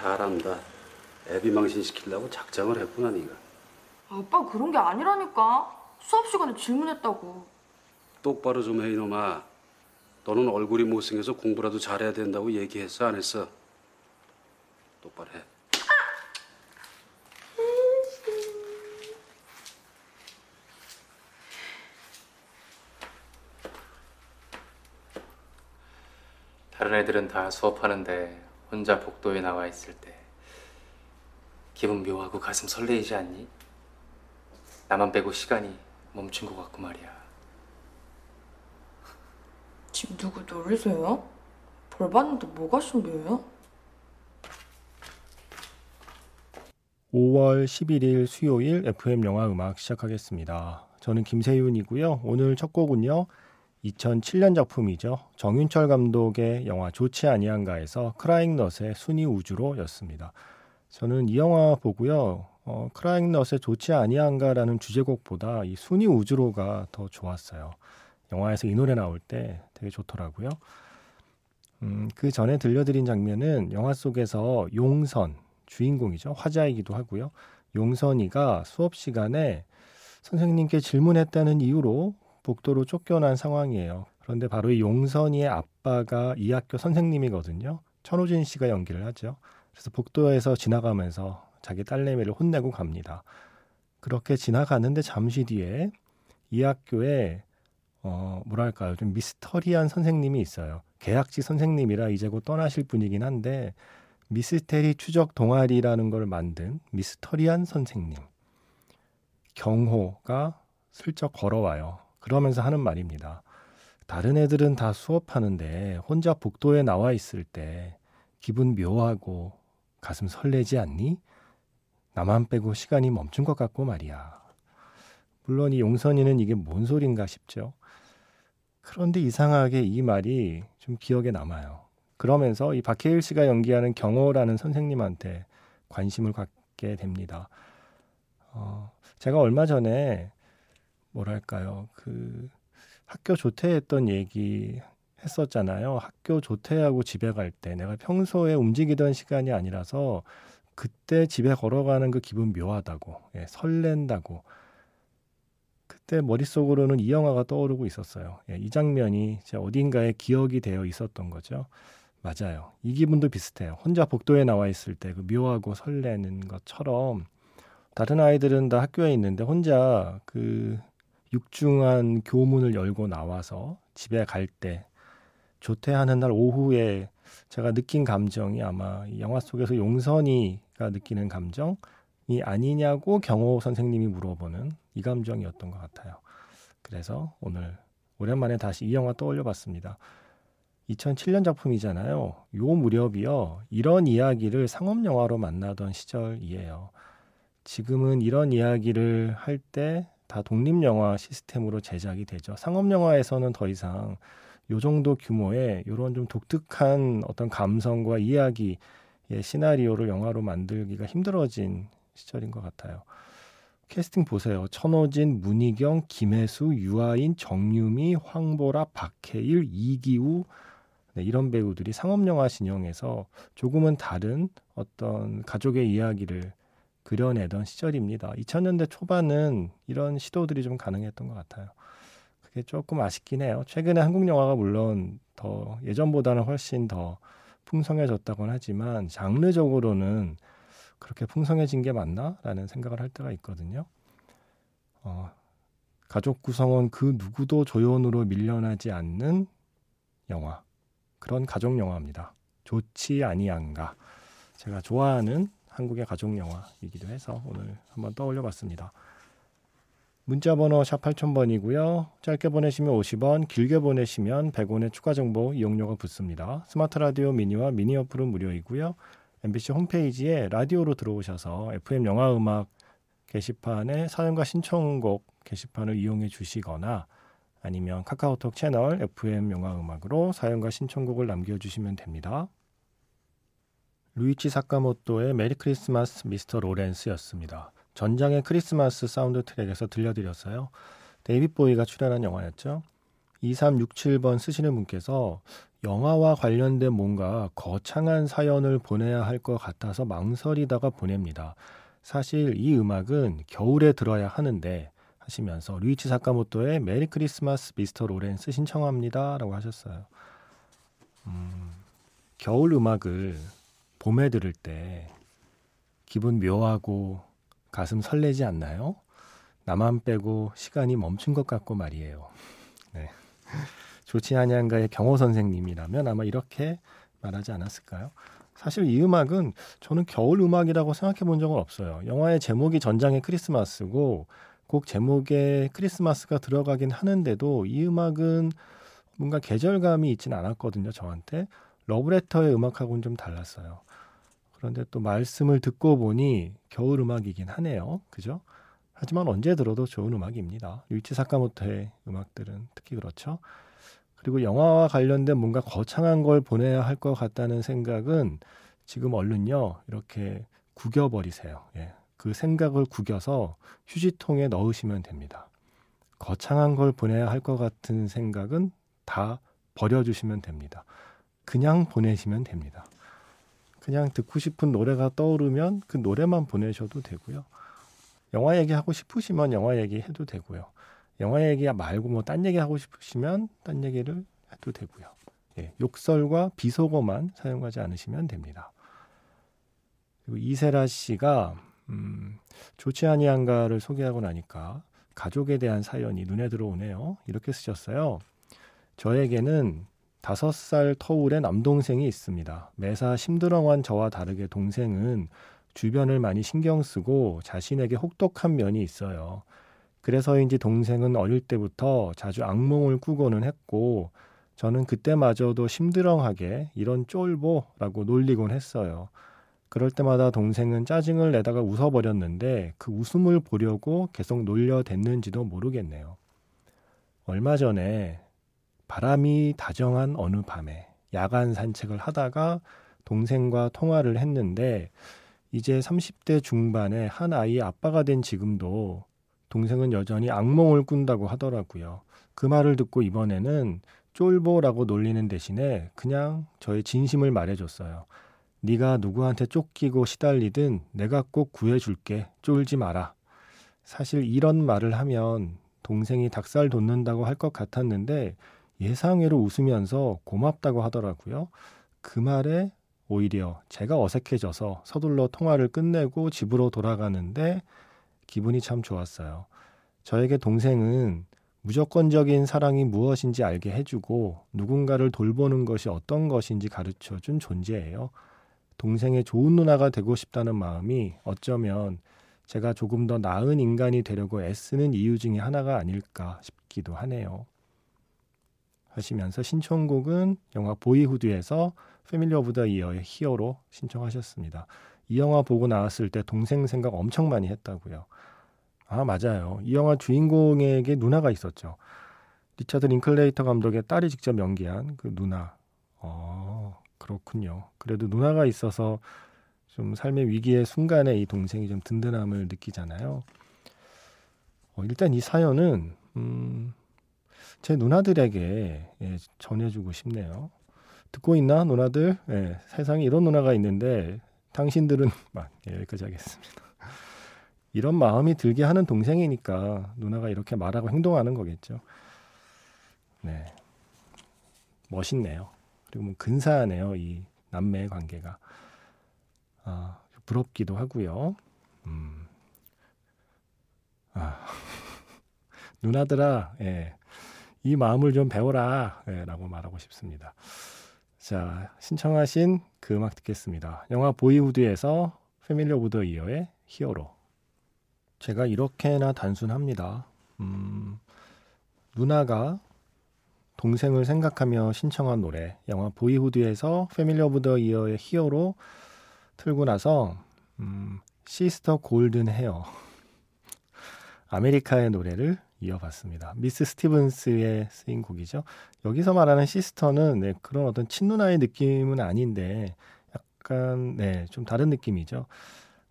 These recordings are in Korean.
잘한다. 애비 망신 시키려고 작정을 했구나 네가. 아빠 그런 게 아니라니까. 수업 시간에 질문했다고. 똑바로 좀 해 이놈아. 너는 얼굴이 못생겨서 공부라도 잘해야 된다고 얘기했어 안 했어? 똑바로 해. 다른 애들은 다 수업하는데 혼자 복도에 나와 있을 때 기분 묘하고 가슴 설레이지 않니? 나만 빼고 시간이 멈춘 것 같고 말이야. 지금 누구 놀리세요? 벌 받는데 뭐가 신기해요? 5월 11일 수요일 FM 영화 음악 시작하겠습니다. 저는 김세윤이고요. 오늘 첫 곡은요. 2007년 작품이죠. 정윤철 감독의 영화 좋지 아니한가에서 크라잉넛의 순위 우주로였습니다. 저는 이 영화 보고요. 어, 크라잉넛의 좋지 아니한가라는 주제곡보다 이 순위 우주로가 더 좋았어요. 영화에서 이 노래 나올 때 되게 좋더라고요. 음, 그 전에 들려드린 장면은 영화 속에서 용선, 주인공이죠. 화자이기도 하고요. 용선이가 수업 시간에 선생님께 질문했다는 이유로 복도로 쫓겨난 상황이에요. 그런데 바로 이 용선이의 아빠가 이 학교 선생님이거든요. 천호진 씨가 연기를 하죠. 그래서 복도에서 지나가면서 자기 딸내미를 혼내고 갑니다. 그렇게 지나가는데 잠시 뒤에 이 학교에 어 뭐랄까요 좀 미스터리한 선생님이 있어요. 계약직 선생님이라 이제 곧 떠나실 분이긴 한데 미스테리 추적 동아리라는 걸 만든 미스터리한 선생님 경호가 슬쩍 걸어와요. 그러면서 하는 말입니다. 다른 애들은 다 수업하는데 혼자 복도에 나와 있을 때 기분 묘하고 가슴 설레지 않니? 나만 빼고 시간이 멈춘 것 같고 말이야. 물론 이 용선이는 이게 뭔 소린가 싶죠. 그런데 이상하게 이 말이 좀 기억에 남아요. 그러면서 이 박해일 씨가 연기하는 경호라는 선생님한테 관심을 갖게 됩니다. 어, 제가 얼마 전에 뭐랄까요 그 학교 조퇴했던 얘기 했었잖아요. 학교 조퇴하고 집에 갈 때 내가 평소에 움직이던 시간이 아니라서 그때 집에 걸어가는 그 기분 묘하다고 예, 설렌다고 그때 머릿속으로는 이 영화가 떠오르고 있었어요. 예, 이 장면이 제 어딘가에 기억이 되어 있었던 거죠. 맞아요. 이 기분도 비슷해요. 혼자 복도에 나와 있을 때 그 묘하고 설레는 것처럼 다른 아이들은 다 학교에 있는데 혼자 그 육중한 교문을 열고 나와서 집에 갈 때 조퇴하는 날 오후에 제가 느낀 감정이 아마 이 영화 속에서 용선이가 느끼는 감정이 아니냐고 경호 선생님이 물어보는 이 감정이었던 것 같아요. 그래서 오늘 오랜만에 다시 이 영화 떠올려 봤습니다. 2007년 작품이잖아요. 요 무렵이요. 이런 이야기를 상업 영화로 만나던 시절이에요. 지금은 이런 이야기를 할 때 다 독립 영화 시스템으로 제작이 되죠. 상업 영화에서는 더 이상 요 정도 규모의 이런 좀 독특한 어떤 감성과 이야기의 시나리오를 영화로 만들기가 힘들어진 시절인 것 같아요. 캐스팅 보세요. 천호진, 문희경, 김혜수, 유아인, 정유미, 황보라, 박해일, 이기우 네, 이런 배우들이 상업영화 진영에서 조금은 다른 어떤 가족의 이야기를 그려내던 시절입니다. 2000년대 초반은 이런 시도들이 좀 가능했던 것 같아요. 그게 조금 아쉽긴 해요. 최근에 한국 영화가 물론 더 예전보다는 훨씬 더 풍성해졌다곤 하지만 장르적으로는 그렇게 풍성해진 게 맞나라는 생각을 할 때가 있거든요. 어, 가족 구성원 그 누구도 조연으로 밀려나지 않는 영화. 그런 가족 영화입니다. 좋지 아니한가. 제가 좋아하는 한국의 가족 영화이기도 해서 오늘 한번 떠올려 봤습니다. 문자 번호 샵 8000번이고요. 짧게 보내시면 50원, 길게 보내시면 100원의 추가 정보 이용료가 붙습니다. 스마트 라디오 미니와 미니 어플은 무료이고요. MBC 홈페이지에 라디오로 들어오셔서 FM 영화 음악 게시판에 사연과 신청곡 게시판을 이용해 주시거나 아니면 카카오톡 채널 FM 영화 음악으로 사연과 신청곡을 남겨 주시면 됩니다. 류이치 사카모토의 Merry Christmas Mr. Lawrence였습니다. 전장의 크리스마스 사운드 트랙에서 들려드렸어요. 데이빗 보위가 출연한 영화였죠. 2367번 쓰시는 분께서 영화와 관련된 뭔가 거창한 사연을 보내야 할 것 같아서 망설이다가 보냅니다. 사실 이 음악은 겨울에 들어야 하는데 하시면서 류이치 사카모토의 Merry Christmas Mr. Lawrence 신청합니다 라고 하셨어요. 음, 겨울 음악을 봄에 들을 때 기분 묘하고 가슴 설레지 않나요? 나만 빼고 시간이 멈춘 것 같고 말이에요. 네. 조치 한양가의 경호 선생님이라면 아마 이렇게 말하지 않았을까요? 사실 이 음악은 저는 겨울 음악이라고 생각해 본 적은 없어요. 영화의 제목이 전장의 크리스마스고 곡 제목에 크리스마스가 들어가긴 하는데도 이 음악은 뭔가 계절감이 있진 않았거든요, 저한테. 러브레터의 음악하고는 좀 달랐어요. 그런데 또 말씀을 듣고 보니 겨울 음악이긴 하네요. 그죠? 하지만 언제 들어도 좋은 음악입니다. 유이치 사카모토의 음악들은 특히 그렇죠. 그리고 영화와 관련된 뭔가 거창한 걸 보내야 할 것 같다는 생각은 지금 얼른요 이렇게 구겨버리세요. 예. 그 생각을 구겨서 휴지통에 넣으시면 됩니다. 거창한 걸 보내야 할 것 같은 생각은 다 버려주시면 됩니다. 그냥 보내시면 됩니다. 그냥 듣고 싶은 노래가 떠오르면 그 노래만 보내셔도 되고요. 영화 얘기하고 싶으시면 영화 얘기해도 되고요. 영화 얘기 말고 뭐 딴 얘기 하고 싶으시면 딴 얘기를 해도 되고요. 예, 욕설과 비속어만 사용하지 않으시면 됩니다. 그리고 이세라 씨가 음, 좋지 아니한가를 소개하고 나니까 가족에 대한 사연이 눈에 들어오네요. 이렇게 쓰셨어요. 저에게는 다섯 살 터울의 남동생이 있습니다. 매사 심드렁한 저와 다르게 동생은 주변을 많이 신경 쓰고 자신에게 혹독한 면이 있어요. 그래서인지 동생은 어릴 때부터 자주 악몽을 꾸고는 했고 저는 그때마저도 심드렁하게 이런 쫄보라고 놀리곤 했어요. 그럴 때마다 동생은 짜증을 내다가 웃어버렸는데 그 웃음을 보려고 계속 놀려댔는지도 모르겠네요. 얼마 전에 바람이 다정한 어느 밤에 야간 산책을 하다가 동생과 통화를 했는데 이제 30대 중반의 한 아이의 아빠가 된 지금도 동생은 여전히 악몽을 꾼다고 하더라고요. 그 말을 듣고 이번에는 쫄보라고 놀리는 대신에 그냥 저의 진심을 말해줬어요. 네가 누구한테 쫓기고 시달리든 내가 꼭 구해줄게. 쫄지 마라. 사실 이런 말을 하면 동생이 닭살 돋는다고 할 것 같았는데 예상외로 웃으면서 고맙다고 하더라고요. 그 말에 오히려 제가 어색해져서 서둘러 통화를 끝내고 집으로 돌아가는데 기분이 참 좋았어요. 저에게 동생은 무조건적인 사랑이 무엇인지 알게 해주고 누군가를 돌보는 것이 어떤 것인지 가르쳐 준 존재예요. 동생의 좋은 누나가 되고 싶다는 마음이 어쩌면 제가 조금 더 나은 인간이 되려고 애쓰는 이유 중에 하나가 아닐까 싶기도 하네요. 하시면서 신청곡은 영화 Boyhood에서 Family of the Year의 Hero 신청하셨습니다. 이 영화 보고 나왔을 때 동생 생각 엄청 많이 했다고요. 아, 맞아요. 이 영화 주인공에게 누나가 있었죠. 리차드 링클레이터 감독의 딸이 직접 연기한 그 누나. 어, 그렇군요. 그래도 누나가 있어서 좀 삶의 위기의 순간에 이 동생이 좀 든든함을 느끼잖아요. 어, 일단 이 사연은 음, 제 누나들에게 예, 전해주고 싶네요. 듣고 있나 누나들? 예, 세상에 이런 누나가 있는데 당신들은 막 예, 여기까지 하겠습니다. 이런 마음이 들게 하는 동생이니까 누나가 이렇게 말하고 행동하는 거겠죠. 네, 멋있네요. 그리고 뭐 근사하네요. 이 남매의 관계가 아, 부럽기도 하고요. 음. 아. 누나들아, 예. 이 마음을 좀 배워라. 예, 라고 말하고 싶습니다. 자, 신청하신 그 음악 듣겠습니다. 영화 Boyhood에서 Family of the Year의 Hero. 제가 이렇게나 단순합니다. 음, 누나가 동생을 생각하며 신청한 노래, 영화 Boyhood에서 Family of the Year의 Hero 틀고 나서, 음, Sister Golden Hair. 아메리카의 노래를 이어봤습니다. Miss Stevens에 쓰인 곡이죠. 여기서 말하는 sister는 네, 그런 어떤 친누나의 느낌은 아닌데 약간 네, 좀 다른 느낌이죠.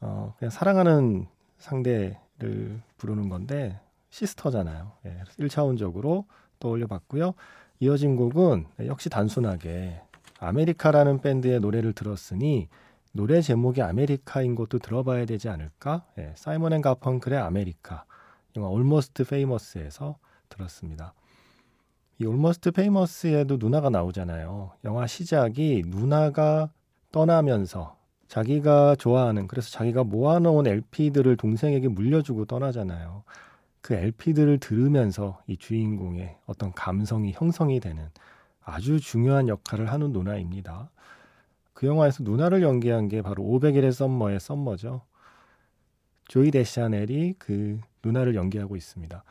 어, 그냥 사랑하는 상대를 부르는 건데 sister잖아요. 예, 1차원적으로 떠올려 봤고요. 이어진 곡은 역시 단순하게 아메리카라는 밴드의 노래를 들었으니 노래 제목이 아메리카인 것도 들어봐야 되지 않을까? 예, 사이먼 앤 가펑클의 아메리카. 영화 Almost Famous에서 들었습니다. 이 Almost Famous에도 누나가 나오잖아요. 영화 시작이 누나가 떠나면서 자기가 좋아하는 그래서 자기가 모아놓은 LP들을 동생에게 물려주고 떠나잖아요. 그 LP들을 들으면서 이 주인공의 어떤 감성이 형성이 되는 아주 중요한 역할을 하는 누나입니다. 그 영화에서 누나를 연기한 게 바로 500일의 썸머의 썸머죠. 조이 데샤넬이 그 누나를 연기하고 있습니다.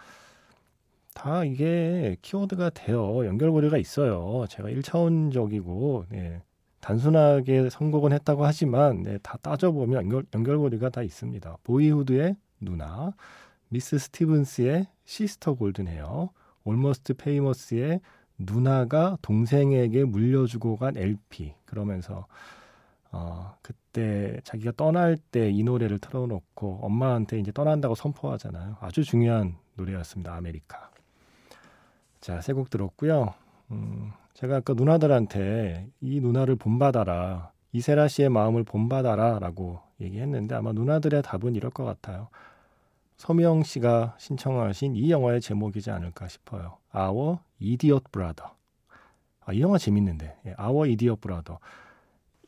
다 이게 키워드가 돼요. 연결고리가 있어요. 제가 1차원적이고 네, 단순하게 선곡은 했다고 하지만 네, 다 따져보면 연결, 연결고리가 다 있습니다. Boyhood의 누나, Miss Stevens의 Sister Golden Hair, Almost Famous의 누나가 동생에게 물려주고 간 LP 그러면서 어, 그때 자기가 떠날 때 이 노래를 틀어놓고 엄마한테 이제 떠난다고 선포하잖아요. 아주 중요한 노래였습니다. 아메리카. 자, 세 곡 들었고요. 음, 제가 아까 누나들한테 이 누나를 본받아라. 이세라 씨의 마음을 본받아라 라고 얘기했는데 아마 누나들의 답은 이럴 것 같아요. 서명 씨가 신청하신 이 영화의 제목이지 않을까 싶어요. Our Idiot Brother. 아, 이 영화 재밌는데. 예, Our Idiot Brother.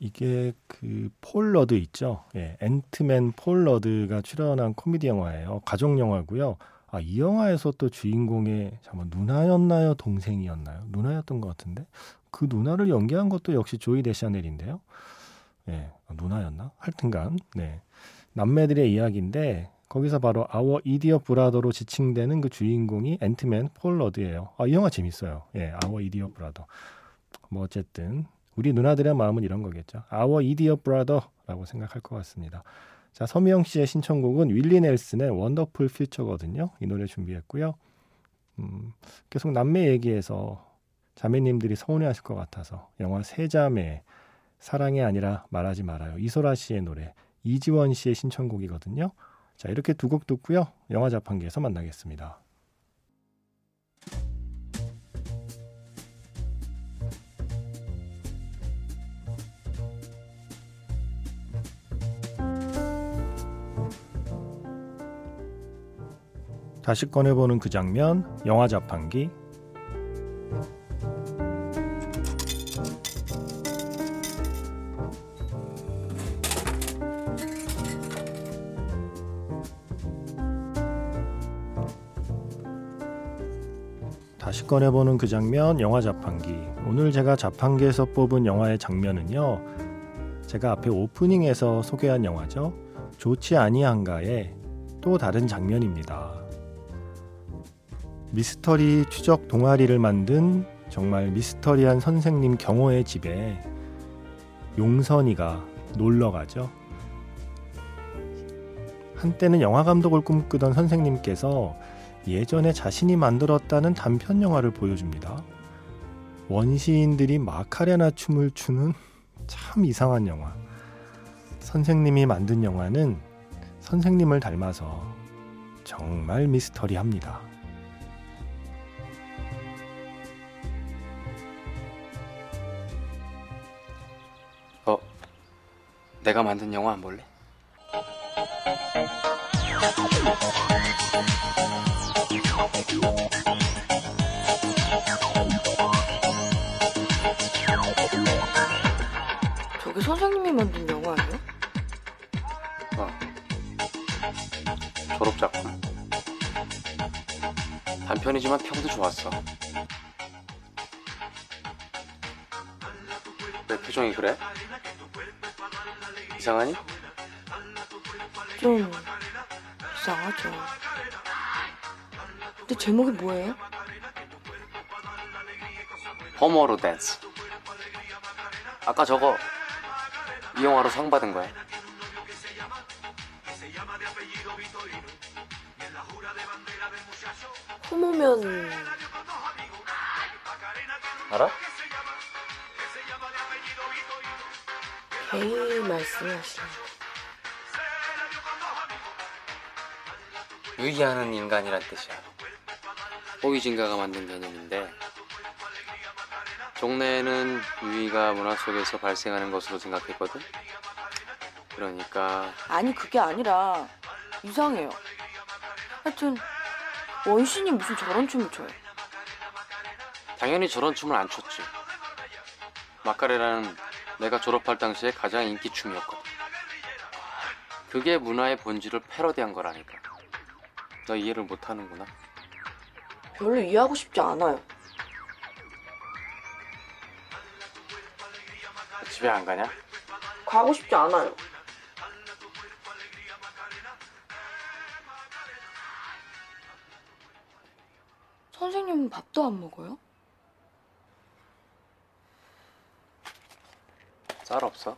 이게 그 폴러드 있죠. 예, 앤트맨 폴러드가 출연한 코미디 영화예요. 가족 영화고요. 아, 이 영화에서 또 주인공의 잠깐 누나였나요, 동생이었나요? 누나였던 것 같은데 그 누나를 연기한 것도 역시 조이 데샤넬인데요. 예, 아, 누나였나? 하여튼간 네 남매들의 이야기인데 거기서 바로 Our Idiot Brother로 지칭되는 그 주인공이 앤트맨 폴 러드예요. 아, 이 영화 재밌어요. 예, Our Idiot Brother. 뭐 어쨌든 우리 누나들의 마음은 이런 거겠죠. Our Idiot Brother라고 생각할 것 같습니다. 자, 서미영 씨의 신청곡은 윌리 넬슨의 Wonderful Future거든요. 이 노래 준비했고요. 음, 계속 남매 얘기해서 자매님들이 서운해하실 것 같아서 영화 세자매 사랑이 아니라 말하지 말아요. 이소라 씨의 노래 이지원 씨의 신청곡이거든요. 자, 이렇게 두 곡 듣고요. 영화 자판기에서 만나겠습니다. 다시 꺼내보는 그 장면, 영화 자판기. 다시 꺼내보는 그 장면, 영화 자판기. 오늘 제가 자판기에서 뽑은 영화의 장면은요, 제가 앞에 오프닝에서 소개한 영화죠. 좋지 아니한가의 또 다른 장면입니다. 미스터리 추적 동아리를 만든 정말 미스터리한 선생님 경호의 집에 용선이가 놀러 가죠. 한때는 영화 감독을 꿈꾸던 선생님께서 예전에 자신이 만들었다는 단편 영화를 보여줍니다. 원시인들이 마카레나 춤을 추는 참 이상한 영화. 선생님이 만든 영화는 선생님을 닮아서 정말 미스터리합니다. 내가 만든 영화 안 볼래? 저게 선생님이 만든 영화예요? 어. 졸업작품. 단편이지만 평도 좋았어. 왜 표정이 그래? 이상하니? 좀 이상하죠. 근데 제목이 뭐예요? 허머로 댄스. 아까 저거 이 영화로 상 받은 거야. 호모면 알아? 게이 말씀하시는 유의하는 인간이란 뜻이야. 호위진가가 만든 개념인데 종래에는 유의가 문화 속에서 발생하는 것으로 생각했거든. 그러니까 아니 그게 아니라 이상해요. 하여튼 원신이 무슨 저런 춤을 춰요. 당연히 저런 춤을 안 췄지. 마카레라는 내가 졸업할 당시에 가장 인기 춤이었거든. 그게 문화의 본질을 패러디한 거라니까. 너 이해를 못 하는구나. 별로 이해하고 싶지 않아요. 집에 안 가냐? 가고 싶지 않아요. 선생님은 밥도 안 먹어요? 쌀 없어?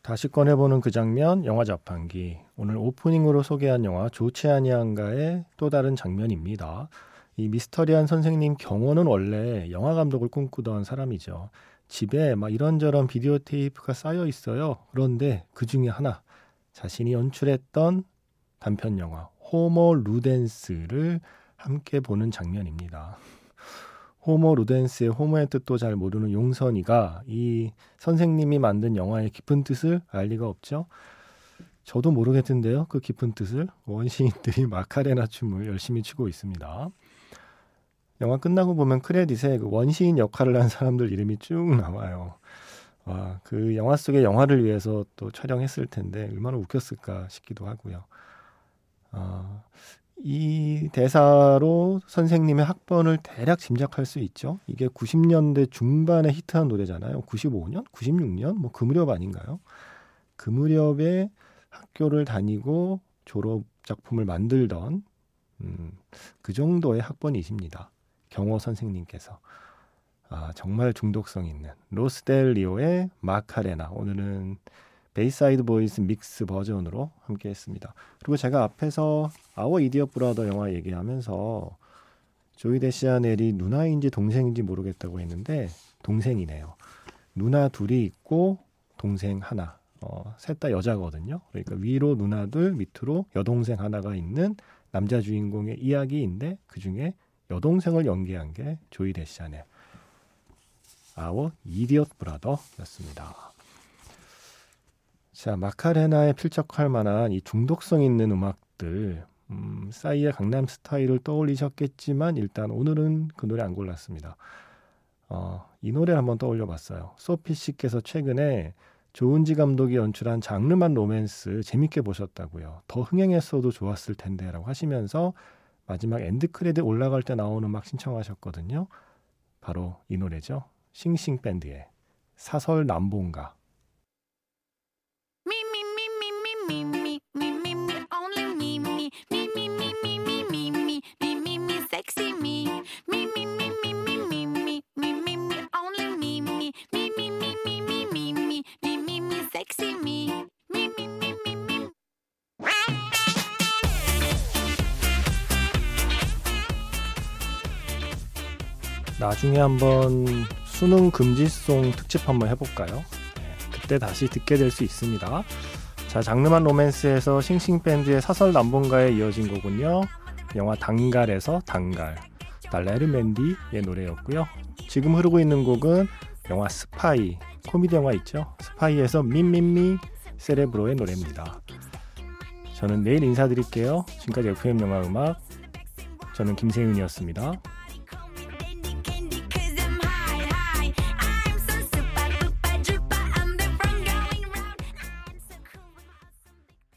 다시 꺼내보는 그 장면, 영화 자판기. 오늘 오프닝으로 소개한 영화 좋지 아니한가의 또 다른 장면입니다. 이 미스터리한 선생님 경호는 원래 영화 감독을 꿈꾸던 사람이죠. 집에 막 이런저런 비디오 테이프가 쌓여 있어요. 그런데 그 중에 하나, 자신이 연출했던 단편 영화 호모 루덴스를 함께 보는 장면입니다. 호모 루덴스의 호모의 뜻도 잘 모르는 용선이가 이 선생님이 만든 영화의 깊은 뜻을 알 리가 없죠. 저도 모르겠던데요. 그 깊은 뜻을 원시인들이 마카레나 춤을 열심히 추고 있습니다. 영화 끝나고 보면 크레딧에 그 원시인 역할을 한 사람들 이름이 쭉 나와요. 와, 그 영화 속의 영화를 위해서 또 촬영했을 텐데 얼마나 웃겼을까 싶기도 하고요. 어, 이 대사로 선생님의 학번을 대략 짐작할 수 있죠. 이게 90년대 중반에 히트한 노래잖아요. 95년, 96년 뭐 그 무렵 아닌가요? 그 무렵에 학교를 다니고 졸업 작품을 만들던 음, 그 정도의 학번이십니다. 경호 선생님께서 아, 정말 중독성 있는 로스 델 리오의 마카레나 오늘은 Bayside Boys Mix 버전으로 함께 했습니다. 그리고 제가 앞에서 Our Idiot Brother 영화 얘기하면서 조이 데샤넬이 누나인지 동생인지 모르겠다고 했는데 동생이네요. 누나 둘이 있고 동생 하나. 어, 셋 다 여자거든요. 그러니까 위로 누나 둘, 밑으로 여동생 하나가 있는 남자 주인공의 이야기인데 그 중에 여동생을 연기한 게 조이 데시아넬. 아워 이디엇 브라더였습니다. 자, 마카레나에 필적할 만한 이 중독성 있는 음악들, 음, 싸이의 강남 스타일을 떠올리셨겠지만 일단 오늘은 그 노래 안 골랐습니다. 어, 이 노래를 한번 떠올려 봤어요. 소피 씨께서 최근에 조은지 감독이 연출한 장르만 로맨스 재밌게 보셨다고요. 더 흥행했어도 좋았을 텐데라고 하시면서 마지막 end credit 올라갈 때 나오는 음악 신청하셨거든요. 바로 이 노래죠. 씽씽 밴드의 사설 난봉가. Me, 나중에 한번 수능 금지송 특집 한번 해볼까요? 네, 그때 다시 듣게 될 수 있습니다. 자, 장르만 로맨스에서 씽씽밴드의 사설 난봉가에 이어진 곡은요. 영화 당갈에서 당갈, 달레르 멘디의 노래였고요. 지금 흐르고 있는 곡은 영화 스파이, 코미디 영화 있죠? 스파이에서 민민미 세레브로의 노래입니다. 저는 내일 인사드릴게요. 지금까지 FM 영화 음악, 저는 김세윤이었습니다.